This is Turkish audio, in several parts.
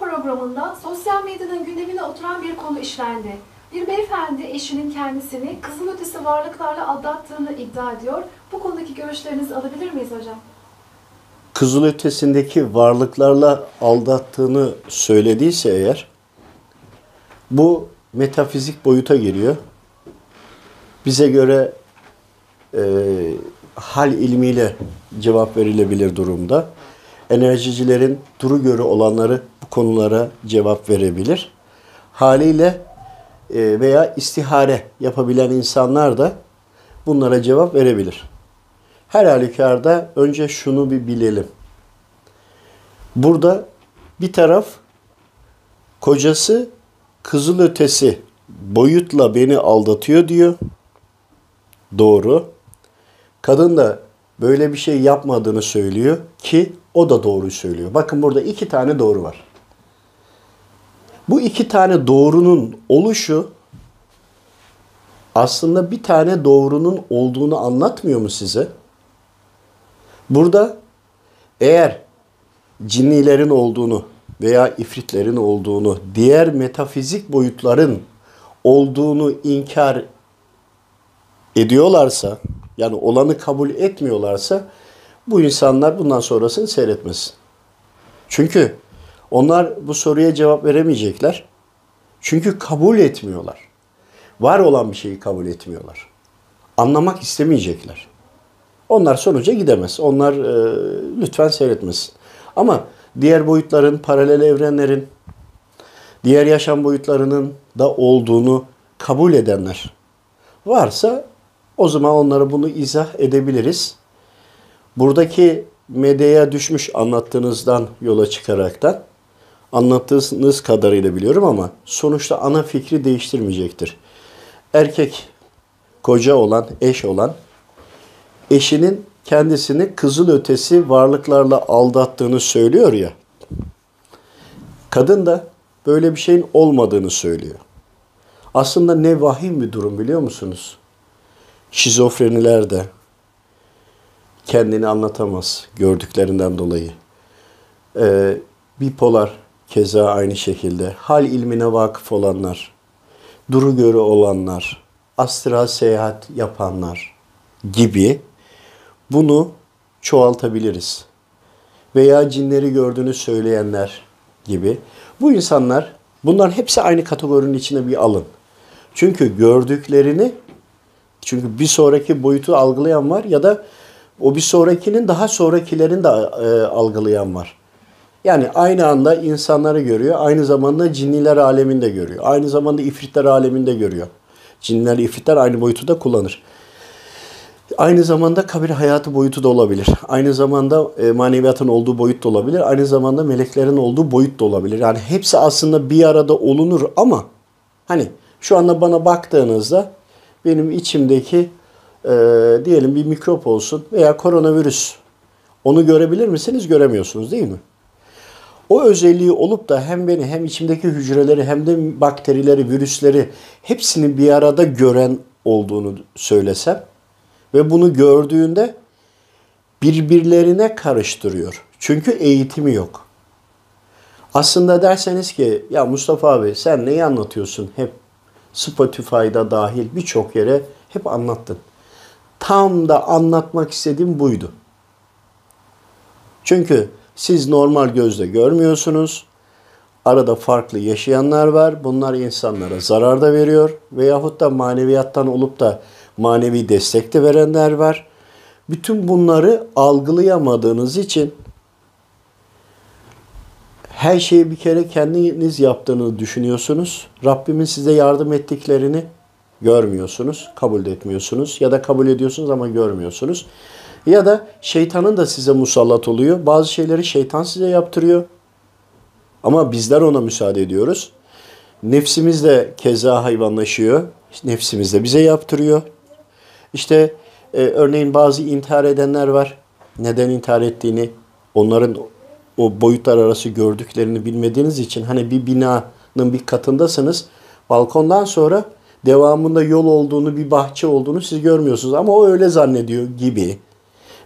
programında sosyal medyanın gündemine oturan bir konu işlendi. Bir beyefendi eşinin kendisini kızılötesi varlıklarla aldattığını iddia ediyor. Bu konudaki görüşlerinizi alabilir miyiz hocam? Kızılötesindeki varlıklarla aldattığını söylediyse eğer bu metafizik boyuta giriyor. Bize göre e, hal ilmiyle cevap verilebilir durumda. Enerjicilerin duru görü olanları bu konulara cevap verebilir. Haliyle e, veya istihare yapabilen insanlar da bunlara cevap verebilir. Her halükarda önce şunu bir bilelim. Burada bir taraf kocası kızılötesi boyutla beni aldatıyor diyor. Doğru. Kadın da böyle bir şey yapmadığını söylüyor ki o da doğruyu söylüyor. Bakın burada iki tane doğru var. Bu iki tane doğrunun oluşu aslında bir tane doğrunun olduğunu anlatmıyor mu size? Burada eğer cinnilerin olduğunu veya ifritlerin olduğunu, diğer metafizik boyutların olduğunu inkar ediyorlarsa, yani olanı kabul etmiyorlarsa bu insanlar bundan sonrasını seyretmesin. Çünkü onlar bu soruya cevap veremeyecekler. Çünkü kabul etmiyorlar. Var olan bir şeyi kabul etmiyorlar. Anlamak istemeyecekler. Onlar sonuca gidemez. Onlar e, lütfen seyretmesin. Ama diğer boyutların, paralel evrenlerin, diğer yaşam boyutlarının da olduğunu kabul edenler varsa o zaman onlara bunu izah edebiliriz. Buradaki medyaya düşmüş anlattığınızdan yola çıkaraktan anlattığınız kadarıyla biliyorum ama sonuçta ana fikri değiştirmeyecektir. Erkek koca olan, eş olan eşinin kendisini kızıl ötesi varlıklarla aldattığını söylüyor ya. Kadın da böyle bir şeyin olmadığını söylüyor. Aslında ne vahim bir durum biliyor musunuz? Şizofreniler de kendini anlatamaz gördüklerinden dolayı. Ee, bipolar keza aynı şekilde. Hal ilmine vakıf olanlar, duru görü olanlar, astral seyahat yapanlar gibi bunu çoğaltabiliriz. Veya cinleri gördüğünü söyleyenler gibi. Bu insanlar, bunların hepsi aynı kategorinin içine bir alın. Çünkü gördüklerini, çünkü bir sonraki boyutu algılayan var ya da o bir sonrakinin daha sonrakilerini de e, algılayan var. Yani aynı anda insanları görüyor, aynı zamanda cinniler aleminde görüyor. Aynı zamanda ifritler aleminde görüyor. Cinler, ifritler aynı boyutu da kullanır. Aynı zamanda kabir hayatı boyutu da olabilir. Aynı zamanda e, maneviyatın olduğu boyut da olabilir. Aynı zamanda meleklerin olduğu boyut da olabilir. Yani hepsi aslında bir arada olunur ama hani şu anda bana baktığınızda benim içimdeki e, diyelim bir mikrop olsun veya koronavirüs onu görebilir misiniz? Göremiyorsunuz değil mi? O özelliği olup da hem beni hem içimdeki hücreleri hem de bakterileri, virüsleri hepsini bir arada gören olduğunu söylesem ve bunu gördüğünde birbirlerine karıştırıyor. Çünkü eğitimi yok. Aslında derseniz ki ya Mustafa abi sen neyi anlatıyorsun? Hep Spotify'da dahil birçok yere hep anlattın. Tam da anlatmak istediğim buydu. Çünkü siz normal gözle görmüyorsunuz. Arada farklı yaşayanlar var. Bunlar insanlara zarar da veriyor. Veyahut da maneviyattan olup da manevi destek de verenler var. Bütün bunları algılayamadığınız için her şeyi bir kere kendiniz yaptığını düşünüyorsunuz. Rabbimin size yardım ettiklerini görmüyorsunuz, kabul etmiyorsunuz ya da kabul ediyorsunuz ama görmüyorsunuz. Ya da şeytanın da size musallat oluyor. Bazı şeyleri şeytan size yaptırıyor. Ama bizler ona müsaade ediyoruz. Nefsimiz de keza hayvanlaşıyor. Nefsimiz de bize yaptırıyor. İşte e, örneğin bazı intihar edenler var. Neden intihar ettiğini, onların o boyutlar arası gördüklerini bilmediğiniz için hani bir binanın bir katındasınız. Balkondan sonra devamında yol olduğunu, bir bahçe olduğunu siz görmüyorsunuz ama o öyle zannediyor gibi.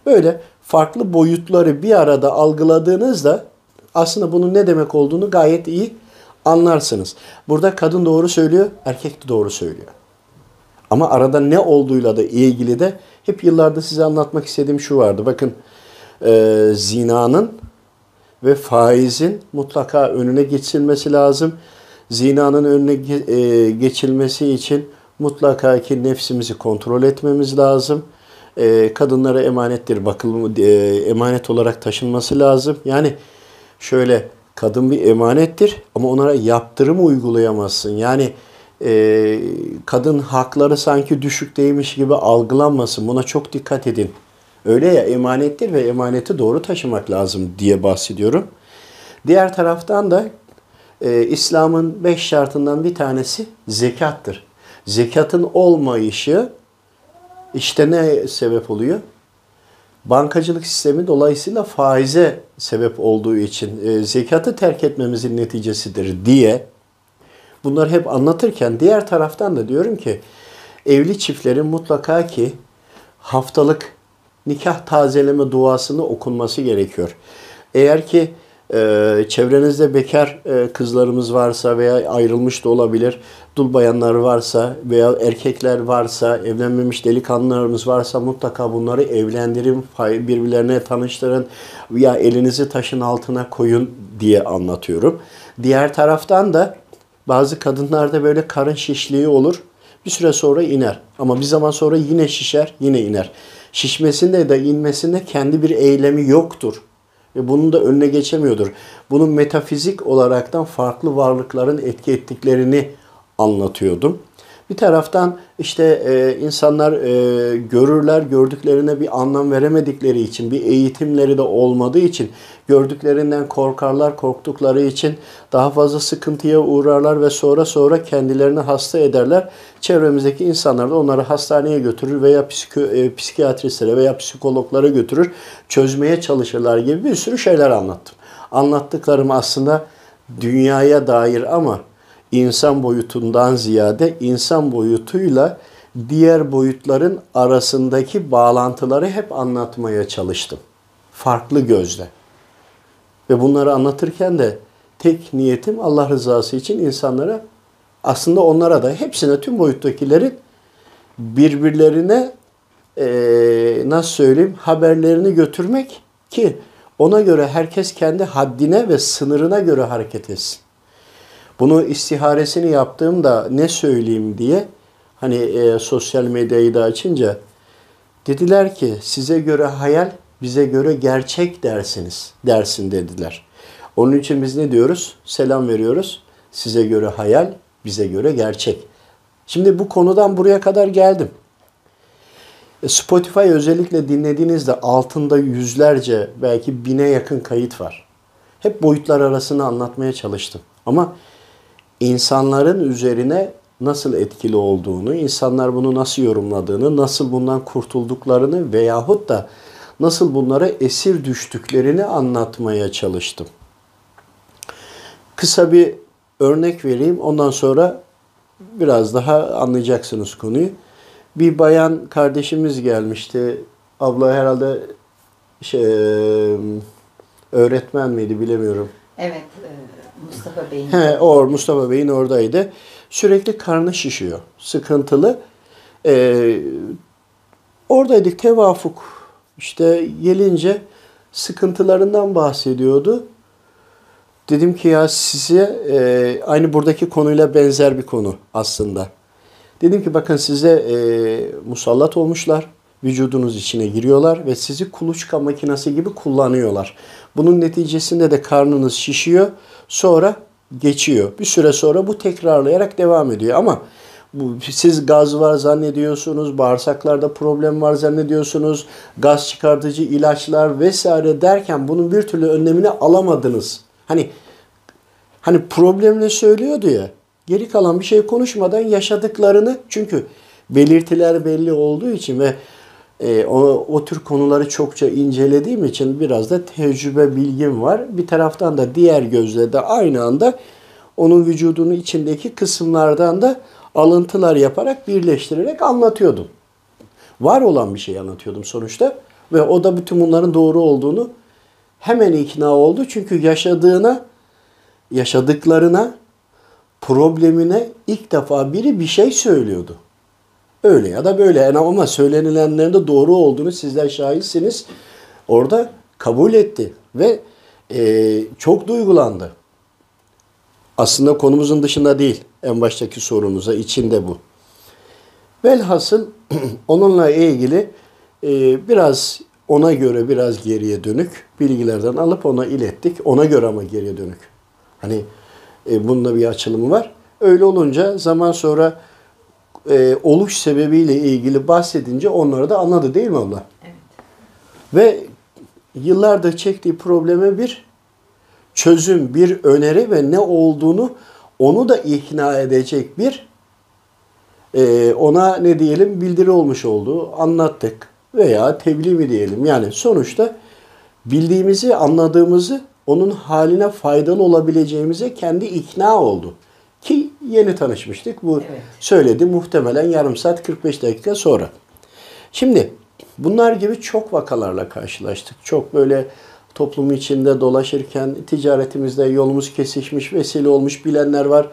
Böyle farklı boyutları bir arada algıladığınızda aslında bunun ne demek olduğunu gayet iyi anlarsınız. Burada kadın doğru söylüyor, erkek de doğru söylüyor. Ama arada ne olduğuyla da ilgili de hep yıllarda size anlatmak istediğim şu vardı. Bakın e, zinanın ve faizin mutlaka önüne geçilmesi lazım. Zinanın önüne e, geçilmesi için mutlaka ki nefsimizi kontrol etmemiz lazım. E, kadınlara emanettir, bakılma, e, emanet olarak taşınması lazım. Yani şöyle kadın bir emanettir ama onlara yaptırım uygulayamazsın. Yani kadın hakları sanki düşükteymiş gibi algılanmasın. Buna çok dikkat edin. Öyle ya emanettir ve emaneti doğru taşımak lazım diye bahsediyorum. Diğer taraftan da e, İslam'ın beş şartından bir tanesi zekattır. Zekatın olmayışı işte ne sebep oluyor? Bankacılık sistemi dolayısıyla faize sebep olduğu için e, zekatı terk etmemizin neticesidir diye bunları hep anlatırken diğer taraftan da diyorum ki evli çiftlerin mutlaka ki haftalık nikah tazeleme duasını okunması gerekiyor. Eğer ki e, çevrenizde bekar e, kızlarımız varsa veya ayrılmış da olabilir, dul bayanlar varsa veya erkekler varsa, evlenmemiş delikanlılarımız varsa mutlaka bunları evlendirin, birbirlerine tanıştırın veya elinizi taşın altına koyun diye anlatıyorum. Diğer taraftan da bazı kadınlarda böyle karın şişliği olur. Bir süre sonra iner. Ama bir zaman sonra yine şişer, yine iner. Şişmesinde de inmesinde kendi bir eylemi yoktur. Ve bunun da önüne geçemiyordur. Bunun metafizik olaraktan farklı varlıkların etki ettiklerini anlatıyordum. Bir taraftan işte e, insanlar e, görürler, gördüklerine bir anlam veremedikleri için, bir eğitimleri de olmadığı için, gördüklerinden korkarlar, korktukları için daha fazla sıkıntıya uğrarlar ve sonra sonra kendilerini hasta ederler. Çevremizdeki insanlar da onları hastaneye götürür veya psiko, e, psikiyatristlere veya psikologlara götürür, çözmeye çalışırlar gibi bir sürü şeyler anlattım. Anlattıklarım aslında dünyaya dair ama insan boyutundan ziyade insan boyutuyla diğer boyutların arasındaki bağlantıları hep anlatmaya çalıştım. Farklı gözle. Ve bunları anlatırken de tek niyetim Allah rızası için insanlara aslında onlara da hepsine tüm boyuttakilerin birbirlerine nasıl söyleyeyim haberlerini götürmek ki ona göre herkes kendi haddine ve sınırına göre hareket etsin. Bunu istiharesini yaptığımda ne söyleyeyim diye hani e, sosyal medyayı da açınca dediler ki size göre hayal bize göre gerçek dersiniz dersin dediler. Onun için biz ne diyoruz? Selam veriyoruz. Size göre hayal, bize göre gerçek. Şimdi bu konudan buraya kadar geldim. E, Spotify özellikle dinlediğinizde altında yüzlerce belki bine yakın kayıt var. Hep boyutlar arasını anlatmaya çalıştım. Ama insanların üzerine nasıl etkili olduğunu, insanlar bunu nasıl yorumladığını, nasıl bundan kurtulduklarını veyahut da nasıl bunlara esir düştüklerini anlatmaya çalıştım. Kısa bir örnek vereyim. Ondan sonra biraz daha anlayacaksınız konuyu. Bir bayan kardeşimiz gelmişti. Abla herhalde şey, öğretmen miydi bilemiyorum. Evet, Mustafa Bey'in. He, o Mustafa Bey'in oradaydı. Sürekli karnı şişiyor. Sıkıntılı. Ee, oradaydık tevafuk. İşte gelince sıkıntılarından bahsediyordu. Dedim ki ya size e, aynı buradaki konuyla benzer bir konu aslında. Dedim ki bakın size e, musallat olmuşlar. Vücudunuz içine giriyorlar ve sizi kuluçka makinesi gibi kullanıyorlar. Bunun neticesinde de karnınız şişiyor. Sonra geçiyor. Bir süre sonra bu tekrarlayarak devam ediyor. Ama bu, siz gaz var zannediyorsunuz, bağırsaklarda problem var zannediyorsunuz, gaz çıkartıcı ilaçlar vesaire derken bunun bir türlü önlemini alamadınız. Hani hani problemle söylüyordu ya. Geri kalan bir şey konuşmadan yaşadıklarını çünkü belirtiler belli olduğu için ve e, o, o tür konuları çokça incelediğim için biraz da tecrübe bilgim var. Bir taraftan da diğer gözle de aynı anda onun vücudunun içindeki kısımlardan da alıntılar yaparak birleştirerek anlatıyordum. Var olan bir şey anlatıyordum sonuçta ve o da bütün bunların doğru olduğunu hemen ikna oldu. Çünkü yaşadığına, yaşadıklarına, problemine ilk defa biri bir şey söylüyordu. Öyle ya da böyle yani ama söylenilenlerin de doğru olduğunu sizler şahitsiniz. Orada kabul etti ve e, çok duygulandı. Aslında konumuzun dışında değil. En baştaki sorumuza içinde bu. Velhasıl onunla ilgili e, biraz ona göre biraz geriye dönük bilgilerden alıp ona ilettik. Ona göre ama geriye dönük. Hani e, bununla bir açılımı var. Öyle olunca zaman sonra e, oluş sebebiyle ilgili bahsedince onları da anladı değil mi abla? Evet. Ve yıllardır çektiği probleme bir çözüm, bir öneri ve ne olduğunu onu da ikna edecek bir e, ona ne diyelim bildiri olmuş olduğu anlattık veya tebliğ mi diyelim. Yani sonuçta bildiğimizi, anladığımızı onun haline faydalı olabileceğimize kendi ikna oldu. Ki yeni tanışmıştık. Bu Evet. söyledi muhtemelen yarım saat 45 dakika sonra. Şimdi bunlar gibi çok vakalarla karşılaştık. Çok böyle toplum içinde dolaşırken ticaretimizde yolumuz kesişmiş, vesile olmuş bilenler var.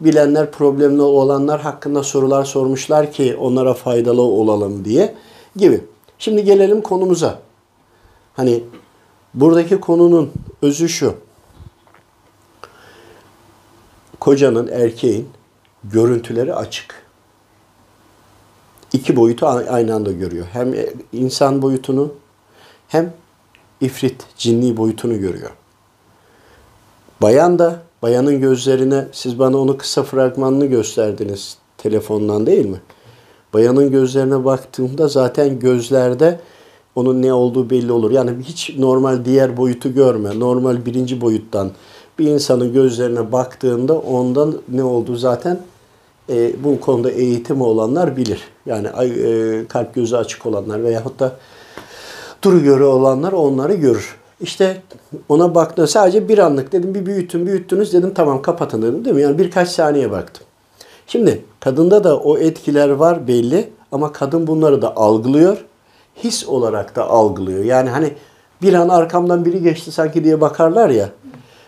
Bilenler problemli olanlar hakkında sorular sormuşlar ki onlara faydalı olalım diye gibi. Şimdi gelelim konumuza. Hani buradaki konunun özü şu. Kocanın, erkeğin görüntüleri açık iki boyutu aynı anda görüyor. Hem insan boyutunu hem ifrit, cinni boyutunu görüyor. Bayan da, bayanın gözlerine, siz bana onu kısa fragmanını gösterdiniz telefondan değil mi? Bayanın gözlerine baktığımda zaten gözlerde onun ne olduğu belli olur. Yani hiç normal diğer boyutu görme. Normal birinci boyuttan bir insanın gözlerine baktığında ondan ne olduğu zaten e, bu konuda eğitimi olanlar bilir. Yani e, kalp gözü açık olanlar veyahut da duru görü olanlar onları görür. İşte ona baktım sadece bir anlık dedim bir büyütün büyüttünüz dedim tamam kapatın dedim değil mi? Yani birkaç saniye baktım. Şimdi kadında da o etkiler var belli ama kadın bunları da algılıyor. His olarak da algılıyor. Yani hani bir an arkamdan biri geçti sanki diye bakarlar ya.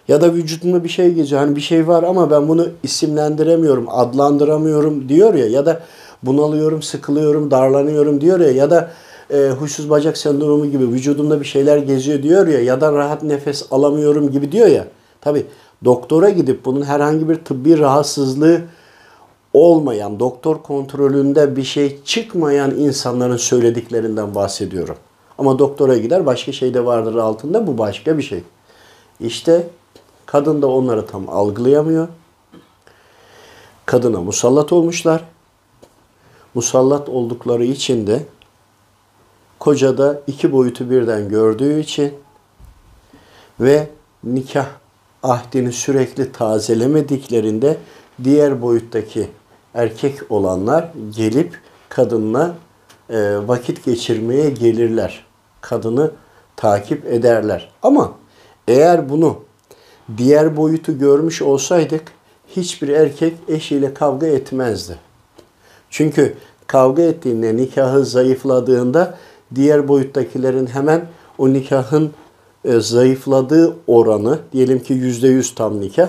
Ya da vücudumda bir şey geziyor. Hani bir şey var ama ben bunu isimlendiremiyorum, adlandıramıyorum diyor ya. Ya da bunalıyorum, sıkılıyorum, darlanıyorum diyor ya. Ya da e, huysuz bacak sendromu gibi vücudumda bir şeyler geziyor diyor ya. Ya da rahat nefes alamıyorum gibi diyor ya. Tabi doktora gidip bunun herhangi bir tıbbi rahatsızlığı olmayan, doktor kontrolünde bir şey çıkmayan insanların söylediklerinden bahsediyorum. Ama doktora gider başka şey de vardır altında bu başka bir şey. İşte kadın da onları tam algılayamıyor. Kadına musallat olmuşlar. Musallat oldukları için de koca da iki boyutu birden gördüğü için ve nikah ahdini sürekli tazelemediklerinde diğer boyuttaki erkek olanlar gelip kadınla e, vakit geçirmeye gelirler. Kadını takip ederler. Ama eğer bunu diğer boyutu görmüş olsaydık hiçbir erkek eşiyle kavga etmezdi. Çünkü kavga ettiğinde nikahı zayıfladığında diğer boyuttakilerin hemen o nikahın e, zayıfladığı oranı diyelim ki yüzde yüz tam nikah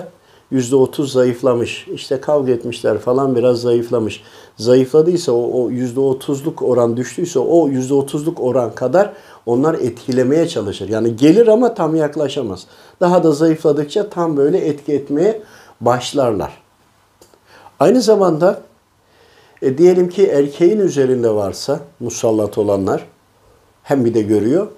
yüzde otuz zayıflamış. İşte kavga etmişler falan biraz zayıflamış. Zayıfladıysa o, yüzde otuzluk oran düştüyse o yüzde otuzluk oran kadar onlar etkilemeye çalışır. Yani gelir ama tam yaklaşamaz. Daha da zayıfladıkça tam böyle etki etmeye başlarlar. Aynı zamanda e, diyelim ki erkeğin üzerinde varsa musallat olanlar hem bir de görüyor.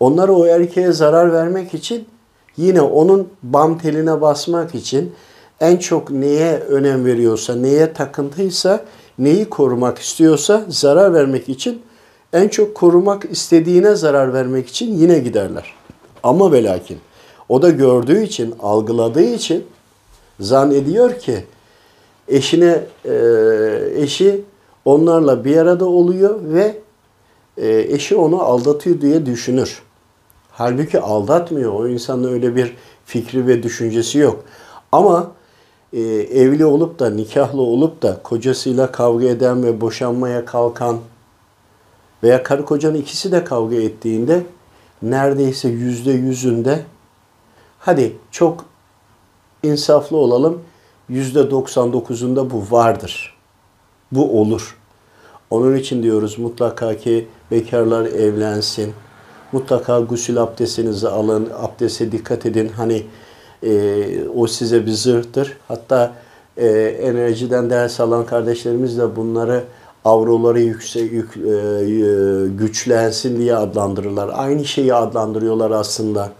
Onlar o erkeğe zarar vermek için yine onun bam teline basmak için en çok neye önem veriyorsa, neye takıntıysa, neyi korumak istiyorsa zarar vermek için en çok korumak istediğine zarar vermek için yine giderler. Ama ve lakin o da gördüğü için, algıladığı için zannediyor ki eşine e, eşi onlarla bir arada oluyor ve e, eşi onu aldatıyor diye düşünür. Halbuki aldatmıyor. O insanın öyle bir fikri ve düşüncesi yok. Ama e, evli olup da nikahlı olup da kocasıyla kavga eden ve boşanmaya kalkan veya karı kocanın ikisi de kavga ettiğinde neredeyse yüzde yüzünde hadi çok insaflı olalım yüzde 99'unda bu vardır. Bu olur. Onun için diyoruz mutlaka ki bekarlar evlensin. Mutlaka gusül abdestinizi alın, abdeste dikkat edin. Hani e, o size bir zırhtır. Hatta e, enerjiden ders alan kardeşlerimiz de bunları avroları yüksek, yük, e, güçlensin diye adlandırırlar. Aynı şeyi adlandırıyorlar aslında.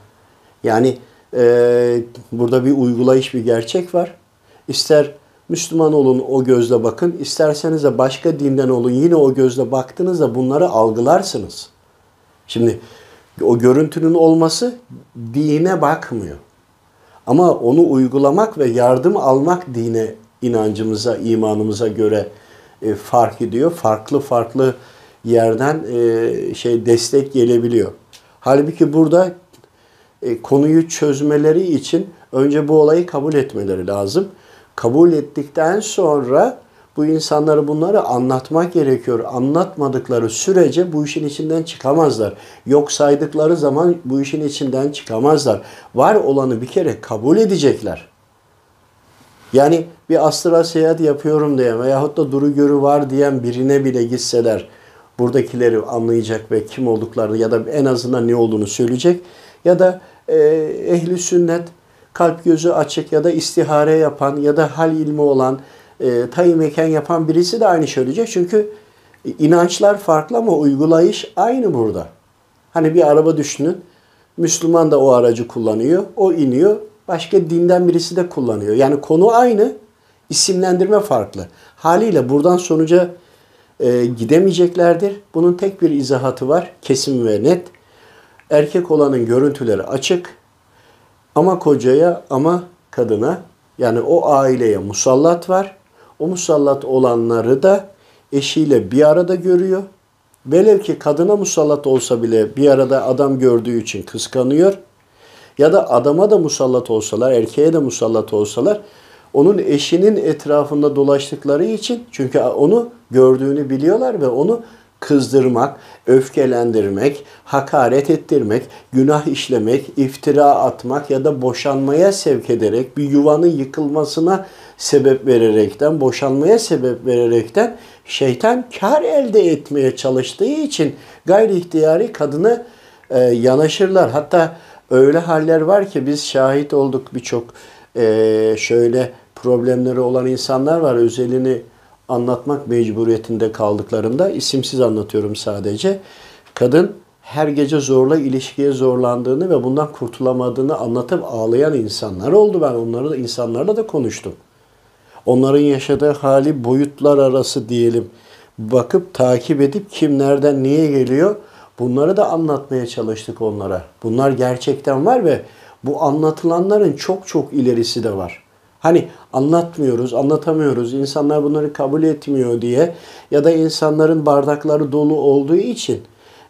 Yani e, burada bir uygulayış, bir gerçek var. İster Müslüman olun o gözle bakın, isterseniz de başka dinden olun yine o gözle baktığınızda bunları algılarsınız. Şimdi o görüntünün olması dine bakmıyor. Ama onu uygulamak ve yardım almak dine inancımıza, imanımıza göre e, fark ediyor. Farklı farklı yerden e, şey destek gelebiliyor. Halbuki burada e, konuyu çözmeleri için önce bu olayı kabul etmeleri lazım. Kabul ettikten sonra bu insanları bunları anlatmak gerekiyor. Anlatmadıkları sürece bu işin içinden çıkamazlar. Yok saydıkları zaman bu işin içinden çıkamazlar. Var olanı bir kere kabul edecekler. Yani bir astral seyahat yapıyorum diye veyahut da duru görü var diyen birine bile gitseler buradakileri anlayacak ve kim olduklarını ya da en azından ne olduğunu söyleyecek. Ya da e, ehli sünnet kalp gözü açık ya da istihare yapan ya da hal ilmi olan e, tayin mekan yapan birisi de aynı söyleyecek. Çünkü inançlar farklı ama uygulayış aynı burada. Hani bir araba düşünün. Müslüman da o aracı kullanıyor. O iniyor. Başka dinden birisi de kullanıyor. Yani konu aynı. isimlendirme farklı. Haliyle buradan sonuca e, gidemeyeceklerdir. Bunun tek bir izahatı var. Kesin ve net. Erkek olanın görüntüleri açık. Ama kocaya ama kadına yani o aileye musallat var. O musallat olanları da eşiyle bir arada görüyor. Velev ki kadına musallat olsa bile bir arada adam gördüğü için kıskanıyor. Ya da adama da musallat olsalar, erkeğe de musallat olsalar onun eşinin etrafında dolaştıkları için çünkü onu gördüğünü biliyorlar ve onu kızdırmak, öfkelendirmek, hakaret ettirmek, günah işlemek, iftira atmak ya da boşanmaya sevk ederek bir yuvanın yıkılmasına sebep vererekten, boşanmaya sebep vererekten şeytan kar elde etmeye çalıştığı için gayri ihtiyari kadına e, yanaşırlar. Hatta öyle haller var ki biz şahit olduk birçok e, şöyle problemleri olan insanlar var. Özelini anlatmak mecburiyetinde kaldıklarında isimsiz anlatıyorum sadece. Kadın her gece zorla ilişkiye zorlandığını ve bundan kurtulamadığını anlatıp ağlayan insanlar oldu. Ben onları da insanlarla da konuştum. Onların yaşadığı hali boyutlar arası diyelim. Bakıp takip edip kim nereden niye geliyor bunları da anlatmaya çalıştık onlara. Bunlar gerçekten var ve bu anlatılanların çok çok ilerisi de var. Hani anlatmıyoruz, anlatamıyoruz, insanlar bunları kabul etmiyor diye ya da insanların bardakları dolu olduğu için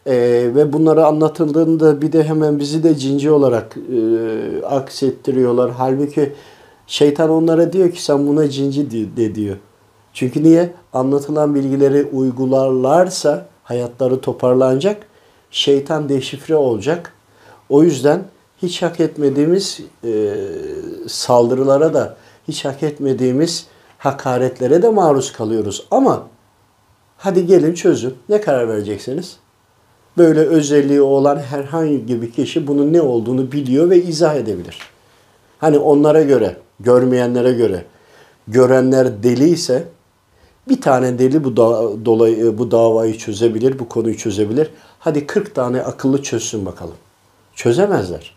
e, ve bunları anlatıldığında bir de hemen bizi de cinci olarak e, aksettiriyorlar. Halbuki şeytan onlara diyor ki sen buna cinci de diyor. Çünkü niye? Anlatılan bilgileri uygularlarsa hayatları toparlanacak, şeytan deşifre olacak. O yüzden hiç hak etmediğimiz e, saldırılara da hiç hak etmediğimiz hakaretlere de maruz kalıyoruz. Ama hadi gelin çözün. Ne karar vereceksiniz? Böyle özelliği olan herhangi bir kişi bunun ne olduğunu biliyor ve izah edebilir. Hani onlara göre, görmeyenlere göre, görenler deli ise bir tane deli bu da, dolayı bu davayı çözebilir, bu konuyu çözebilir. Hadi 40 tane akıllı çözsün bakalım. Çözemezler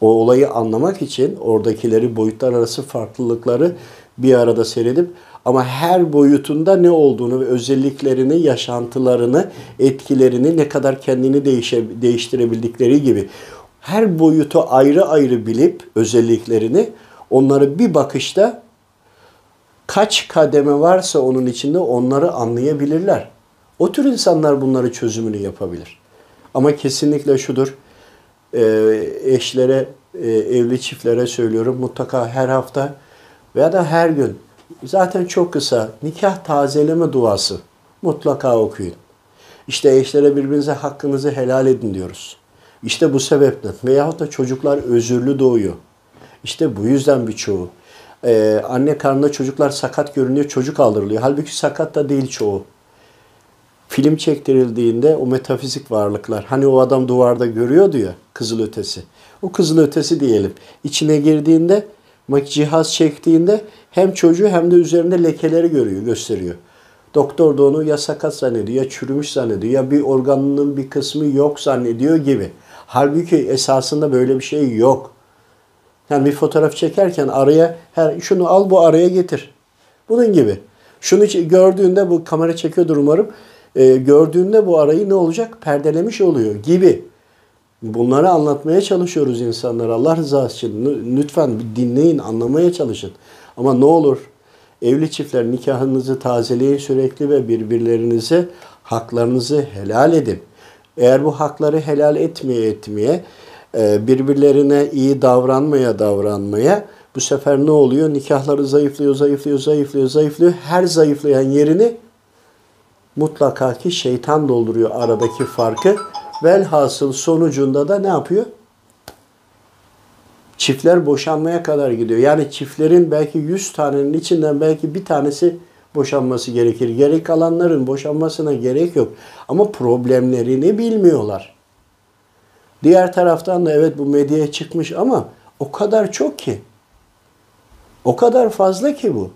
o olayı anlamak için oradakileri boyutlar arası farklılıkları bir arada seyredip ama her boyutunda ne olduğunu ve özelliklerini, yaşantılarını, etkilerini ne kadar kendini değişe, değiştirebildikleri gibi her boyutu ayrı ayrı bilip özelliklerini onları bir bakışta kaç kademe varsa onun içinde onları anlayabilirler. O tür insanlar bunları çözümünü yapabilir. Ama kesinlikle şudur e, eşlere, e, evli çiftlere söylüyorum mutlaka her hafta veya da her gün zaten çok kısa nikah tazeleme duası mutlaka okuyun. İşte eşlere birbirinize hakkınızı helal edin diyoruz. İşte bu sebepten veyahut da çocuklar özürlü doğuyor. İşte bu yüzden birçoğu. Ee, anne karnında çocuklar sakat görünüyor, çocuk aldırılıyor. Halbuki sakat da değil çoğu. Film çektirildiğinde o metafizik varlıklar, hani o adam duvarda görüyordu ya kızıl ötesi. O kızıl ötesi diyelim. İçine girdiğinde, cihaz çektiğinde hem çocuğu hem de üzerinde lekeleri görüyor, gösteriyor. Doktor da onu ya sakat zannediyor, ya çürümüş zannediyor, ya bir organının bir kısmı yok zannediyor gibi. Halbuki esasında böyle bir şey yok. Yani bir fotoğraf çekerken araya her şunu al bu araya getir. Bunun gibi. Şunu gördüğünde bu kamera çekiyordur umarım. Ee, gördüğünde bu arayı ne olacak? Perdelemiş oluyor gibi. Bunları anlatmaya çalışıyoruz insanlara. Allah rızası için Lü- lütfen bir dinleyin, anlamaya çalışın. Ama ne olur evli çiftler nikahınızı tazeleyin sürekli ve birbirlerinize haklarınızı helal edin. Eğer bu hakları helal etmeye etmeye, e, birbirlerine iyi davranmaya davranmaya bu sefer ne oluyor? Nikahları zayıflıyor, zayıflıyor, zayıflıyor, zayıflıyor. Her zayıflayan yerini mutlaka ki şeytan dolduruyor aradaki farkı. Velhasıl sonucunda da ne yapıyor? Çiftler boşanmaya kadar gidiyor. Yani çiftlerin belki 100 tanenin içinden belki bir tanesi boşanması gerekir. Gerek kalanların boşanmasına gerek yok. Ama problemlerini bilmiyorlar. Diğer taraftan da evet bu medyaya çıkmış ama o kadar çok ki. O kadar fazla ki bu.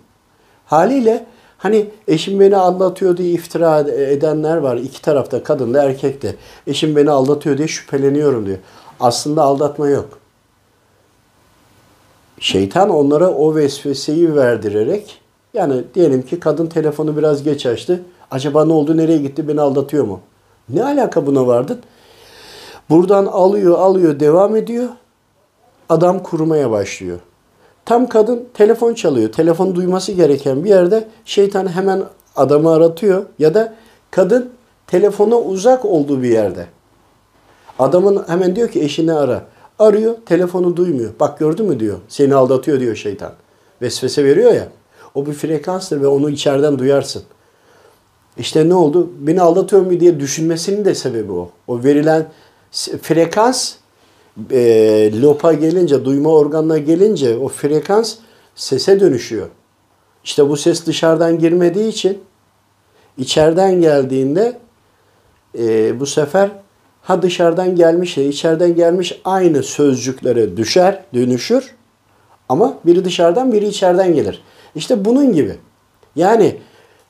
Haliyle hani eşim beni aldatıyor diye iftira edenler var. iki tarafta kadın da erkek de. Eşim beni aldatıyor diye şüpheleniyorum diyor. Aslında aldatma yok. Şeytan onlara o vesveseyi verdirerek yani diyelim ki kadın telefonu biraz geç açtı. Acaba ne oldu? Nereye gitti? Beni aldatıyor mu? Ne alaka buna vardın? Buradan alıyor, alıyor, devam ediyor. Adam kurmaya başlıyor. Tam kadın telefon çalıyor. Telefon duyması gereken bir yerde şeytan hemen adamı aratıyor. Ya da kadın telefona uzak olduğu bir yerde. Adamın hemen diyor ki eşini ara. Arıyor, telefonu duymuyor. Bak gördün mü diyor. Seni aldatıyor diyor şeytan. Vesvese veriyor ya. O bir frekanstır ve onu içeriden duyarsın. İşte ne oldu? Beni aldatıyor mu diye düşünmesinin de sebebi o. O verilen frekans e, lopa gelince, duyma organına gelince o frekans sese dönüşüyor. İşte bu ses dışarıdan girmediği için içeriden geldiğinde e, bu sefer ha dışarıdan gelmiş ya içeriden gelmiş aynı sözcüklere düşer, dönüşür. Ama biri dışarıdan biri içeriden gelir. İşte bunun gibi. Yani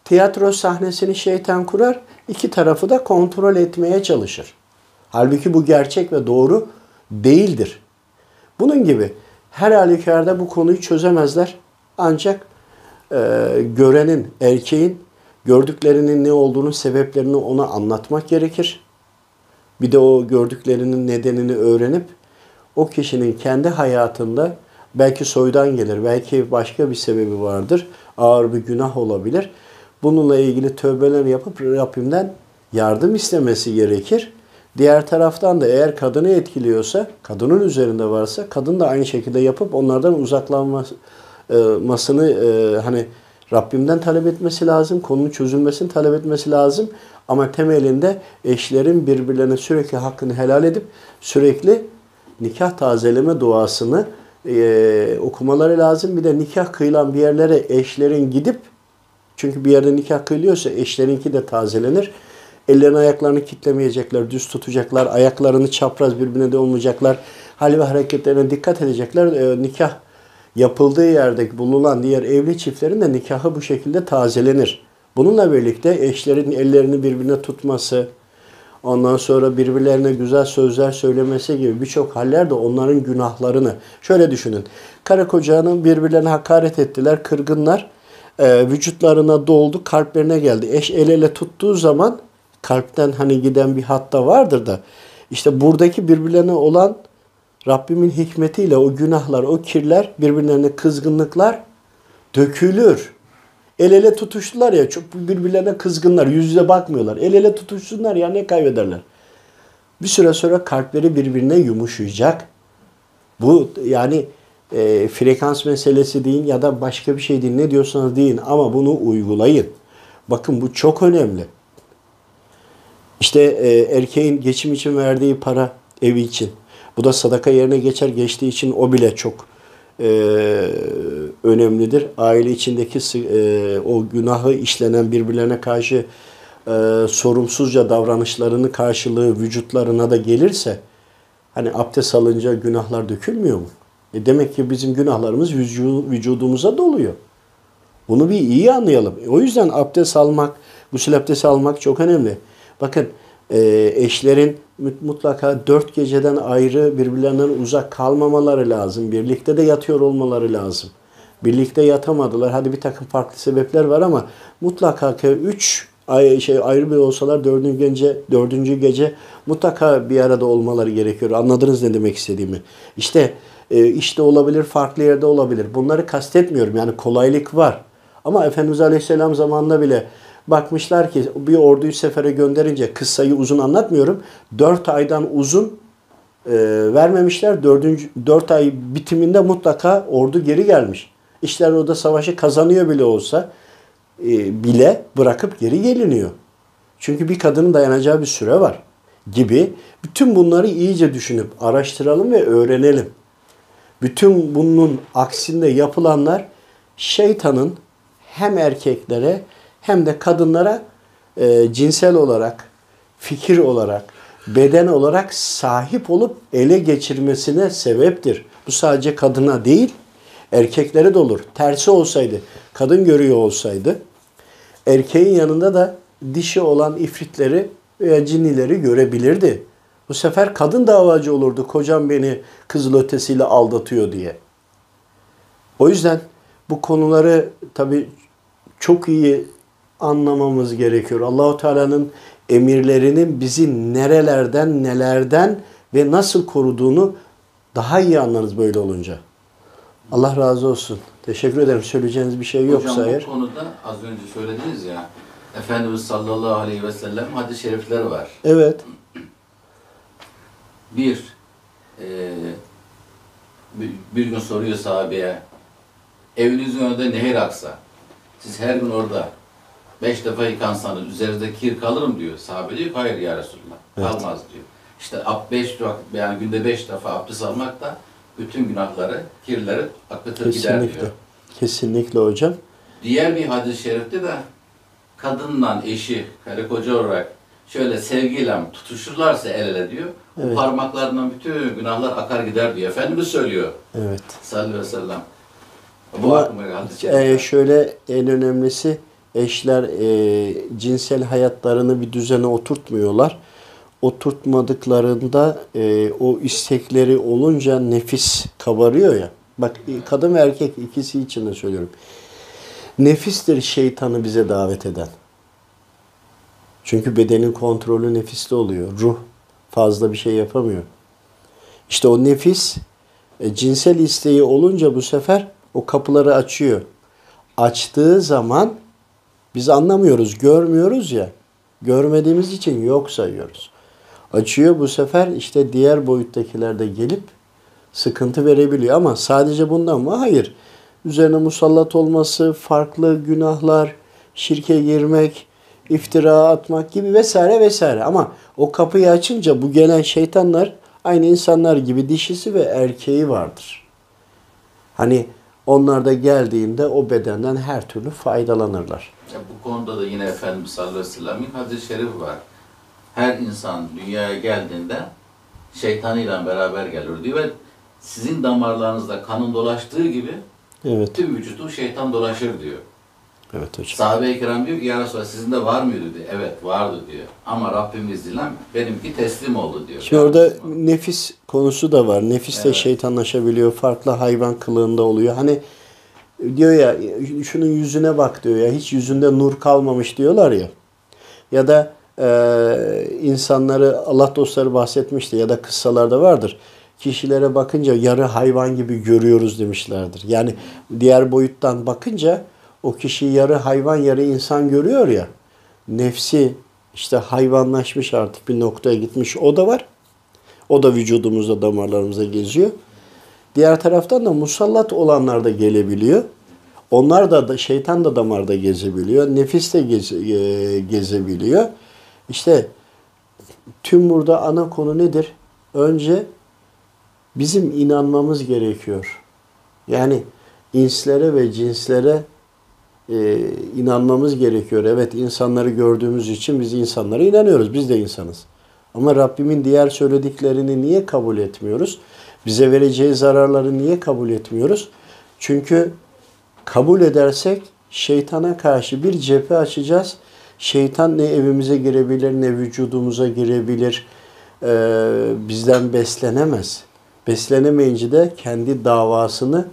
tiyatro sahnesini şeytan kurar, iki tarafı da kontrol etmeye çalışır. Halbuki bu gerçek ve doğru değildir. Bunun gibi her halükarda bu konuyu çözemezler. Ancak e, görenin, erkeğin gördüklerinin ne olduğunu, sebeplerini ona anlatmak gerekir. Bir de o gördüklerinin nedenini öğrenip o kişinin kendi hayatında belki soydan gelir, belki başka bir sebebi vardır. Ağır bir günah olabilir. Bununla ilgili tövbeler yapıp Rabbimden yardım istemesi gerekir. Diğer taraftan da eğer kadını etkiliyorsa, kadının üzerinde varsa kadın da aynı şekilde yapıp onlardan uzaklanmasını e, hani Rabbimden talep etmesi lazım. Konunun çözülmesini talep etmesi lazım. Ama temelinde eşlerin birbirlerine sürekli hakkını helal edip sürekli nikah tazeleme duasını e, okumaları lazım. Bir de nikah kıyılan bir yerlere eşlerin gidip çünkü bir yerde nikah kıyılıyorsa eşlerinki de tazelenir. Ellerini ayaklarını kitlemeyecekler, düz tutacaklar, ayaklarını çapraz birbirine de olmayacaklar. Hal ve hareketlerine dikkat edecekler. E, nikah yapıldığı yerde bulunan diğer evli çiftlerin de nikahı bu şekilde tazelenir. Bununla birlikte eşlerin ellerini birbirine tutması, ondan sonra birbirlerine güzel sözler söylemesi gibi birçok haller de onların günahlarını. Şöyle düşünün. Karı kocanın birbirlerine hakaret ettiler, kırgınlar. E, vücutlarına doldu, kalplerine geldi. Eş el ele tuttuğu zaman kalpten hani giden bir hatta vardır da işte buradaki birbirlerine olan Rabbimin hikmetiyle o günahlar, o kirler, birbirlerine kızgınlıklar dökülür. El ele tutuştular ya çok birbirlerine kızgınlar. Yüz yüze bakmıyorlar. El ele tutuşsunlar ya ne kaybederler. Bir süre sonra kalpleri birbirine yumuşayacak. Bu yani e, frekans meselesi deyin ya da başka bir şey deyin. Ne diyorsanız deyin ama bunu uygulayın. Bakın bu çok önemli. İşte e, erkeğin geçim için verdiği para Evi için. Bu da sadaka yerine geçer geçtiği için o bile çok e, önemlidir. Aile içindeki e, o günahı işlenen birbirlerine karşı e, sorumsuzca davranışlarının karşılığı vücutlarına da gelirse hani abdest alınca günahlar dökülmüyor mu? E demek ki bizim günahlarımız vücu- vücudumuza doluyor. Bunu bir iyi anlayalım. O yüzden abdest almak, gusül abdesti almak çok önemli. Bakın e, eşlerin mut- mutlaka dört geceden ayrı birbirlerinden uzak kalmamaları lazım. Birlikte de yatıyor olmaları lazım. Birlikte yatamadılar. Hadi bir takım farklı sebepler var ama mutlaka ki üç ay, şey ayrı bir olsalar dördüncü gece, dördüncü gece mutlaka bir arada olmaları gerekiyor. Anladınız ne demek istediğimi? İşte e, işte olabilir, farklı yerde olabilir. Bunları kastetmiyorum. Yani kolaylık var. Ama Efendimiz Aleyhisselam zamanında bile bakmışlar ki bir orduyu sefere gönderince kıssayı uzun anlatmıyorum. Dört aydan uzun e, vermemişler. Dördüncü, dört ay bitiminde mutlaka ordu geri gelmiş. İşler orada savaşı kazanıyor bile olsa e, bile bırakıp geri geliniyor. Çünkü bir kadının dayanacağı bir süre var gibi. Bütün bunları iyice düşünüp araştıralım ve öğrenelim. Bütün bunun aksinde yapılanlar şeytanın hem erkeklere hem de kadınlara e, cinsel olarak, fikir olarak, beden olarak sahip olup ele geçirmesine sebeptir. Bu sadece kadına değil, erkeklere de olur. Tersi olsaydı, kadın görüyor olsaydı, erkeğin yanında da dişi olan ifritleri veya cinnileri görebilirdi. Bu sefer kadın davacı olurdu. Kocam beni kızılötesiyle aldatıyor diye. O yüzden bu konuları tabii çok iyi anlamamız gerekiyor. Allahu Teala'nın emirlerinin bizi nerelerden, nelerden ve nasıl koruduğunu daha iyi anlarız böyle olunca. Allah razı olsun. Teşekkür ederim. Söyleyeceğiniz bir şey yoksa Hocam eğer. bu konuda az önce söylediniz ya, Efendimiz sallallahu aleyhi ve sellem hadis-i şerifleri var. Evet. Bir, bir, bir gün soruyor sahabeye, evinizin önünde nehir aksa, siz her gün orada beş defa yıkansanız üzerinizde kir kalır mı diyor. Sahabe diyor hayır ya Resulullah, Evet. kalmaz diyor. İşte beş vakit, yani günde beş defa abdest almak da bütün günahları, kirleri akıtır gider Kesinlikle. diyor. Kesinlikle hocam. Diğer bir hadis-i şerifte de kadınla eşi, karı koca olarak şöyle sevgiyle tutuşurlarsa el ele diyor. Evet. Parmaklarından bütün günahlar akar gider diyor. Efendimiz söylüyor Evet. sallallahu aleyhi ve sellem. Bu Ama e, şöyle en önemlisi eşler e, cinsel hayatlarını bir düzene oturtmuyorlar. Oturtmadıklarında e, o istekleri olunca nefis kabarıyor ya. Bak e, kadın ve erkek ikisi için de söylüyorum. Nefistir şeytanı bize davet eden. Çünkü bedenin kontrolü nefiste oluyor. Ruh fazla bir şey yapamıyor. İşte o nefis e, cinsel isteği olunca bu sefer o kapıları açıyor. Açtığı zaman biz anlamıyoruz, görmüyoruz ya. Görmediğimiz için yok sayıyoruz. Açıyor bu sefer işte diğer boyuttakiler de gelip sıkıntı verebiliyor. Ama sadece bundan mı? Hayır. Üzerine musallat olması, farklı günahlar, şirke girmek, iftira atmak gibi vesaire vesaire. Ama o kapıyı açınca bu gelen şeytanlar aynı insanlar gibi dişisi ve erkeği vardır. Hani onlar da geldiğinde o bedenden her türlü faydalanırlar. Ya bu konuda da yine Efendimiz sallallahu aleyhi ve sellem'in hadis-i şerifi var. Her insan dünyaya geldiğinde şeytanıyla beraber gelir diyor ve sizin damarlarınızda kanın dolaştığı gibi Evet, tüm vücudu şeytan dolaşır diyor. Evet hocam. Sahabe-i kiram diyor ki ya Resulallah sizin de var mıydı diyor. Evet vardı diyor. Ama Rabbim izniyle benimki teslim oldu diyor. Şimdi orada nefis konusu da var. Nefis de Evet. şeytanlaşabiliyor. Farklı hayvan kılığında oluyor. Hani diyor ya şunun yüzüne bak diyor ya hiç yüzünde nur kalmamış diyorlar ya. Ya da e, insanları Allah dostları bahsetmişti ya da kıssalarda vardır. Kişilere bakınca yarı hayvan gibi görüyoruz demişlerdir. Yani diğer boyuttan bakınca o kişi yarı hayvan yarı insan görüyor ya. Nefsi işte hayvanlaşmış artık bir noktaya gitmiş. O da var. O da vücudumuzda damarlarımıza geziyor. Diğer taraftan da musallat olanlar da gelebiliyor. Onlar da, şeytan da damarda gezebiliyor. Nefis de geze- e, gezebiliyor. İşte tüm burada ana konu nedir? önce bizim inanmamız gerekiyor. Yani inslere ve cinslere e, inanmamız gerekiyor. Evet insanları gördüğümüz için biz insanlara inanıyoruz. Biz de insanız. Ama Rabbimin diğer söylediklerini niye kabul etmiyoruz? Bize vereceği zararları niye kabul etmiyoruz? Çünkü kabul edersek şeytana karşı bir cephe açacağız. Şeytan ne evimize girebilir ne vücudumuza girebilir. Ee, bizden beslenemez. Beslenemeyince de kendi davasını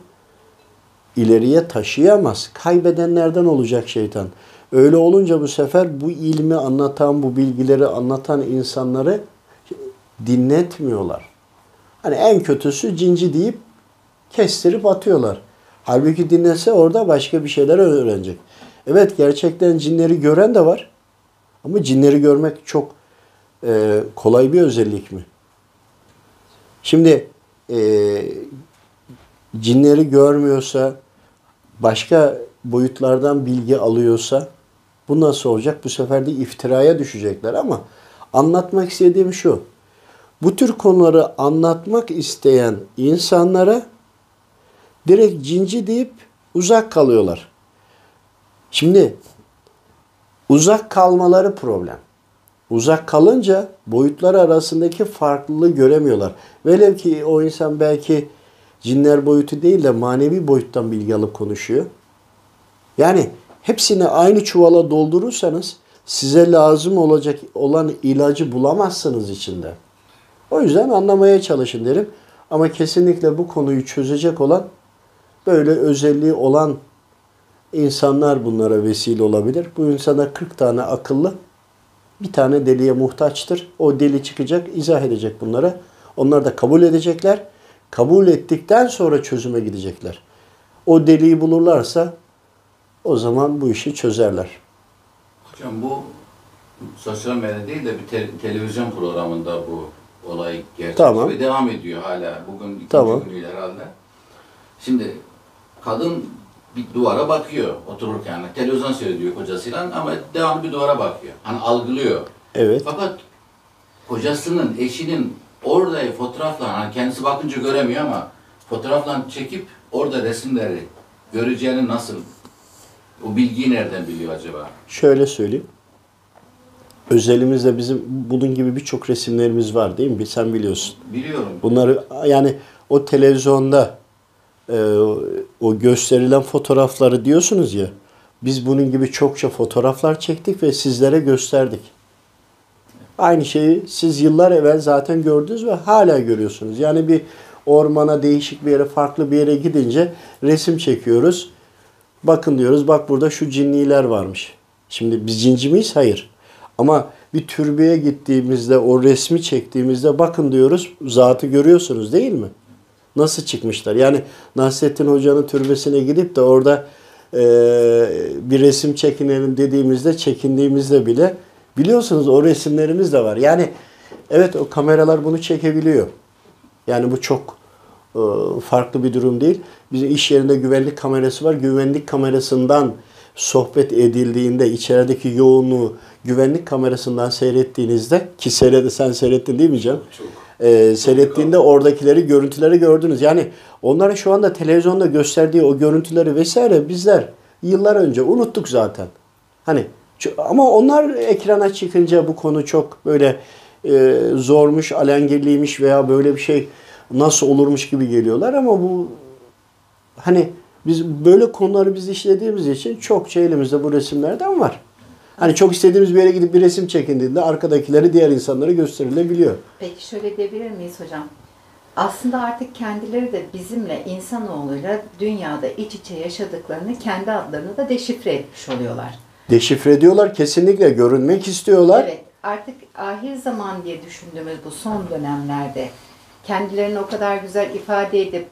ileriye taşıyamaz. Kaybedenlerden olacak şeytan. Öyle olunca bu sefer bu ilmi anlatan, bu bilgileri anlatan insanları dinletmiyorlar. Hani en kötüsü cinci deyip kestirip atıyorlar. Halbuki dinlese orada başka bir şeyler öğrenecek. Evet gerçekten cinleri gören de var. Ama cinleri görmek çok e, kolay bir özellik mi? Şimdi e, cinleri görmüyorsa, başka boyutlardan bilgi alıyorsa bu nasıl olacak? Bu sefer de iftiraya düşecekler ama anlatmak istediğim şu. Bu tür konuları anlatmak isteyen insanlara direkt cinci deyip uzak kalıyorlar. Şimdi uzak kalmaları problem. Uzak kalınca boyutlar arasındaki farklılığı göremiyorlar. Velev ki o insan belki cinler boyutu değil de manevi boyuttan bilgi alıp konuşuyor. Yani hepsini aynı çuvala doldurursanız size lazım olacak olan ilacı bulamazsınız içinde. O yüzden anlamaya çalışın derim. Ama kesinlikle bu konuyu çözecek olan böyle özelliği olan insanlar bunlara vesile olabilir. Bu insana 40 tane akıllı bir tane deliye muhtaçtır. O deli çıkacak, izah edecek bunlara. Onlar da kabul edecekler. Kabul ettikten sonra çözüme gidecekler. O deliği bulurlarsa o zaman bu işi çözerler. Hocam bu sosyal medya değil de bir te- televizyon programında bu olay gerçek Tamam. ve devam ediyor hala. Bugün ikinci Tamam. günü herhalde. Şimdi kadın bir duvara bakıyor otururken. Televizyon seyrediyor kocasıyla ama devamlı bir duvara bakıyor. Hani algılıyor. Evet. Fakat kocasının, eşinin orada fotoğrafla, hani kendisi bakınca göremiyor ama fotoğrafla çekip orada resimleri göreceğini nasıl, o bilgiyi nereden biliyor acaba? Şöyle söyleyeyim. Özelimizde bizim bunun gibi birçok resimlerimiz var değil mi? Sen biliyorsun. Biliyorum. Bunları yani o televizyonda e, o gösterilen fotoğrafları diyorsunuz ya. Biz bunun gibi çokça fotoğraflar çektik ve sizlere gösterdik. Aynı şeyi siz yıllar evvel zaten gördünüz ve hala görüyorsunuz. Yani bir ormana değişik bir yere, farklı bir yere gidince resim çekiyoruz. Bakın diyoruz bak burada şu cinniler varmış. Şimdi biz cinci miyiz? Hayır. Ama bir türbeye gittiğimizde o resmi çektiğimizde bakın diyoruz zatı görüyorsunuz değil mi? Nasıl çıkmışlar? Yani Nasrettin Hoca'nın türbesine gidip de orada e, bir resim çekinelim dediğimizde çekindiğimizde bile biliyorsunuz o resimlerimiz de var. Yani evet o kameralar bunu çekebiliyor. Yani bu çok e, farklı bir durum değil. Bizim iş yerinde güvenlik kamerası var. Güvenlik kamerasından sohbet edildiğinde içerideki yoğunluğu güvenlik kamerasından seyrettiğinizde ki seyrede sen seyrettin değil mi Can? Çok. Ee, seyrettiğinde oradakileri, görüntüleri gördünüz. Yani onların şu anda televizyonda gösterdiği o görüntüleri vesaire bizler yıllar önce unuttuk zaten. Hani ama onlar ekrana çıkınca bu konu çok böyle e, zormuş, alengirliymiş veya böyle bir şey nasıl olurmuş gibi geliyorlar ama bu hani biz böyle konuları biz işlediğimiz için çokça elimizde bu resimlerden var. Hani çok istediğimiz bir yere gidip bir resim çekindiğinde arkadakileri diğer insanlara gösterilebiliyor. Peki şöyle diyebilir miyiz hocam? Aslında artık kendileri de bizimle insanoğluyla dünyada iç içe yaşadıklarını kendi adlarını da deşifre etmiş oluyorlar. Deşifre ediyorlar kesinlikle görünmek istiyorlar. Evet, artık ahir zaman diye düşündüğümüz bu son dönemlerde kendilerini o kadar güzel ifade edip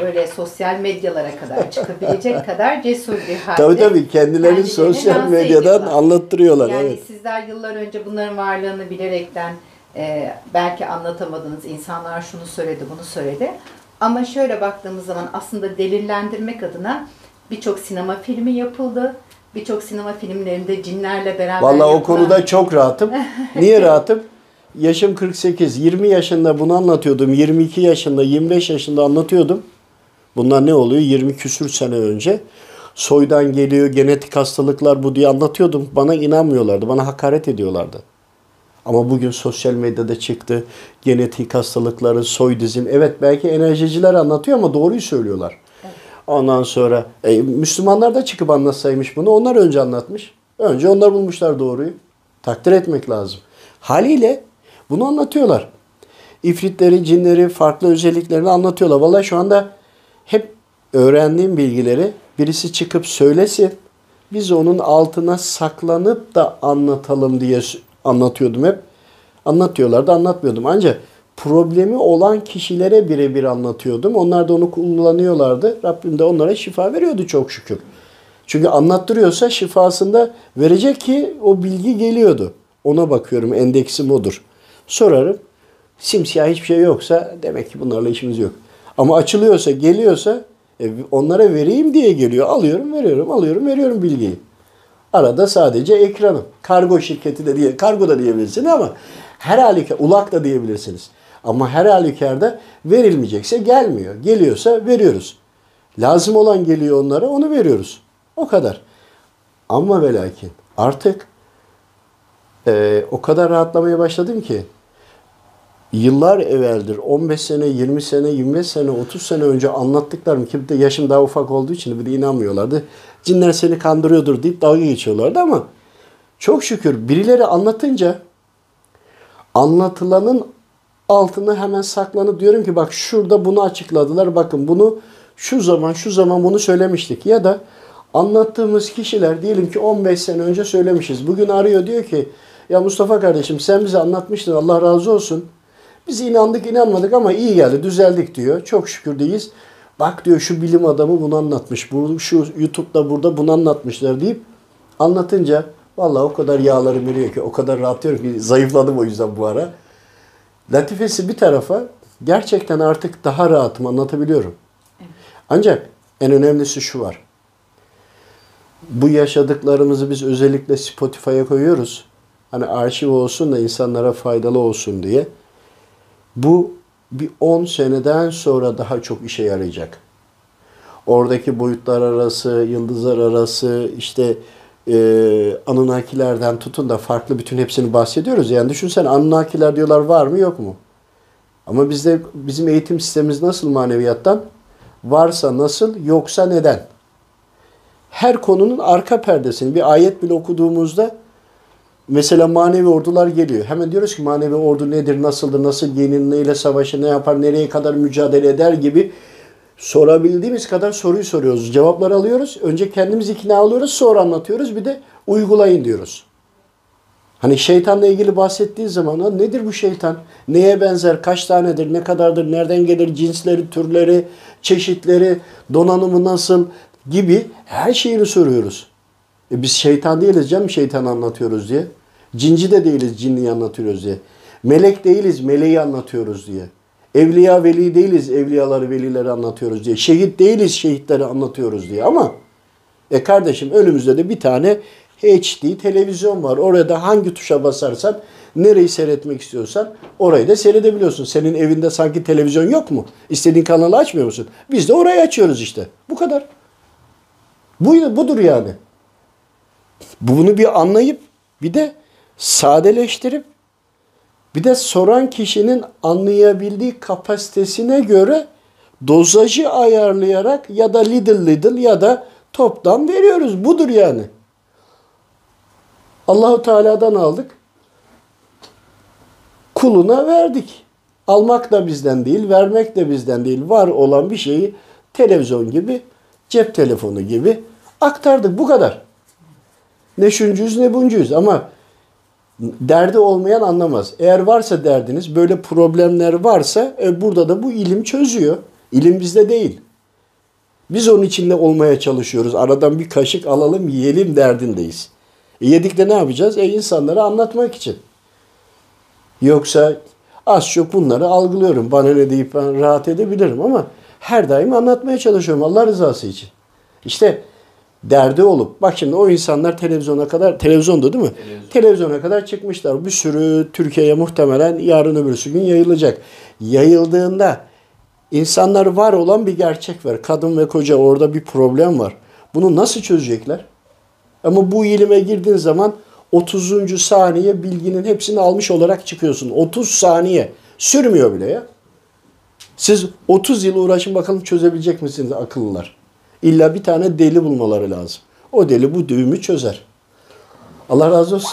böyle sosyal medyalara kadar çıkabilecek kadar cesur bir halde. Tabii tabii kendilerini sosyal medyadan ediyorlar. anlattırıyorlar. Yani evet. sizler yıllar önce bunların varlığını bilerekten e, belki anlatamadınız. insanlar şunu söyledi, bunu söyledi. Ama şöyle baktığımız zaman aslında delillendirmek adına birçok sinema filmi yapıldı. Birçok sinema filmlerinde cinlerle beraber Vallahi o yapılan- konuda çok rahatım. Niye rahatım? yaşım 48. 20 yaşında bunu anlatıyordum. 22 yaşında, 25 yaşında anlatıyordum. Bunlar ne oluyor? 20 küsür sene önce. Soydan geliyor, genetik hastalıklar bu diye anlatıyordum. Bana inanmıyorlardı, bana hakaret ediyorlardı. Ama bugün sosyal medyada çıktı. Genetik hastalıkları, soy dizim. Evet belki enerjiciler anlatıyor ama doğruyu söylüyorlar. Ondan sonra e, Müslümanlar da çıkıp anlatsaymış bunu. Onlar önce anlatmış. Önce onlar bulmuşlar doğruyu. Takdir etmek lazım. Haliyle bunu anlatıyorlar. İfritleri, cinleri, farklı özelliklerini anlatıyorlar. Vallahi şu anda hep öğrendiğim bilgileri birisi çıkıp söylesin. Biz onun altına saklanıp da anlatalım diye anlatıyordum hep. Anlatıyorlar da anlatmıyordum. Ancak problemi olan kişilere birebir anlatıyordum. Onlar da onu kullanıyorlardı. Rabbim de onlara şifa veriyordu çok şükür. Çünkü anlattırıyorsa şifasında verecek ki o bilgi geliyordu. Ona bakıyorum endeksim odur. Sorarım. Simsiyah hiçbir şey yoksa demek ki bunlarla işimiz yok. Ama açılıyorsa, geliyorsa e, onlara vereyim diye geliyor. Alıyorum, veriyorum, alıyorum, veriyorum bilgiyi. Arada sadece ekranım. Kargo şirketi de diye, kargo da diyebilirsiniz ama her halükarda, ulak da diyebilirsiniz. Ama her halükarda verilmeyecekse gelmiyor. Geliyorsa veriyoruz. Lazım olan geliyor onlara, onu veriyoruz. O kadar. Ama ve lakin artık e, o kadar rahatlamaya başladım ki yıllar evveldir 15 sene, 20 sene, 25 sene, 30 sene önce anlattıklarım ki bir de yaşım daha ufak olduğu için bir de inanmıyorlardı. Cinler seni kandırıyordur deyip dalga geçiyorlardı ama çok şükür birileri anlatınca anlatılanın altına hemen saklanıp diyorum ki bak şurada bunu açıkladılar. Bakın bunu şu zaman şu zaman bunu söylemiştik. Ya da anlattığımız kişiler diyelim ki 15 sene önce söylemişiz. Bugün arıyor diyor ki ya Mustafa kardeşim sen bize anlatmıştın Allah razı olsun. Biz inandık inanmadık ama iyi geldi düzeldik diyor. Çok şükür deyiz. Bak diyor şu bilim adamı bunu anlatmış. Bu, şu YouTube'da burada bunu anlatmışlar deyip anlatınca vallahi o kadar yağlarım eriyor ki o kadar rahatlıyorum ki zayıfladım o yüzden bu ara. Latifesi bir tarafa gerçekten artık daha rahatım anlatabiliyorum. Ancak en önemlisi şu var. Bu yaşadıklarımızı biz özellikle Spotify'a koyuyoruz. Hani arşiv olsun da insanlara faydalı olsun diye. Bu bir 10 seneden sonra daha çok işe yarayacak. Oradaki boyutlar arası, yıldızlar arası, işte e, Anunnakilerden tutun da farklı bütün hepsini bahsediyoruz. Yani düşünsen Anunnakiler diyorlar var mı yok mu? Ama bizde bizim eğitim sistemimiz nasıl maneviyattan? Varsa nasıl, yoksa neden? Her konunun arka perdesini bir ayet bile okuduğumuzda mesela manevi ordular geliyor. Hemen diyoruz ki manevi ordu nedir, nasıldır, nasıl giyinir, neyle savaşır, ne yapar, nereye kadar mücadele eder gibi sorabildiğimiz kadar soruyu soruyoruz. Cevapları alıyoruz. Önce kendimiz ikna alıyoruz, sonra anlatıyoruz. Bir de uygulayın diyoruz. Hani şeytanla ilgili bahsettiği zaman "Ha, nedir bu şeytan? Neye benzer? Kaç tanedir? Ne kadardır? Nereden gelir? Cinsleri, türleri, çeşitleri, donanımı nasıl gibi her şeyini soruyoruz. E biz şeytan değiliz canım şeytan anlatıyoruz diye. Cinci de değiliz cinliyi anlatıyoruz diye. Melek değiliz meleği anlatıyoruz diye. Evliya veli değiliz evliyaları velileri anlatıyoruz diye. Şehit değiliz şehitleri anlatıyoruz diye ama e kardeşim önümüzde de bir tane HD televizyon var. Orada hangi tuşa basarsan nereyi seyretmek istiyorsan orayı da seyredebiliyorsun. Senin evinde sanki televizyon yok mu? İstediğin kanalı açmıyor musun? Biz de orayı açıyoruz işte. Bu kadar. Bu, budur yani. Bunu bir anlayıp bir de sadeleştirip bir de soran kişinin anlayabildiği kapasitesine göre dozajı ayarlayarak ya da little little ya da toptan veriyoruz. Budur yani. Allahu Teala'dan aldık. Kuluna verdik. Almak da bizden değil, vermek de bizden değil. Var olan bir şeyi televizyon gibi, cep telefonu gibi aktardık. Bu kadar. Ne şuncuyuz ne buncuyuz ama derdi olmayan anlamaz. Eğer varsa derdiniz, böyle problemler varsa e, burada da bu ilim çözüyor. İlim bizde değil. Biz onun içinde olmaya çalışıyoruz. Aradan bir kaşık alalım yiyelim derdindeyiz. E, yedik de ne yapacağız? E, insanlara anlatmak için. Yoksa az çok bunları algılıyorum. Bana ne deyip ben rahat edebilirim ama her daim anlatmaya çalışıyorum Allah rızası için. İşte derdi olup bak şimdi o insanlar televizyona kadar televizyonda değil mi? Televizyon. Televizyona kadar çıkmışlar. Bir sürü Türkiye'ye muhtemelen yarın öbürsü gün yayılacak. Yayıldığında insanlar var olan bir gerçek var. Kadın ve koca orada bir problem var. Bunu nasıl çözecekler? Ama bu ilime girdiğin zaman 30. saniye bilginin hepsini almış olarak çıkıyorsun. 30 saniye. Sürmüyor bile ya. Siz 30 yıl uğraşın bakalım çözebilecek misiniz akıllılar? İlla bir tane deli bulmaları lazım. O deli bu düğümü çözer. Allah razı olsun.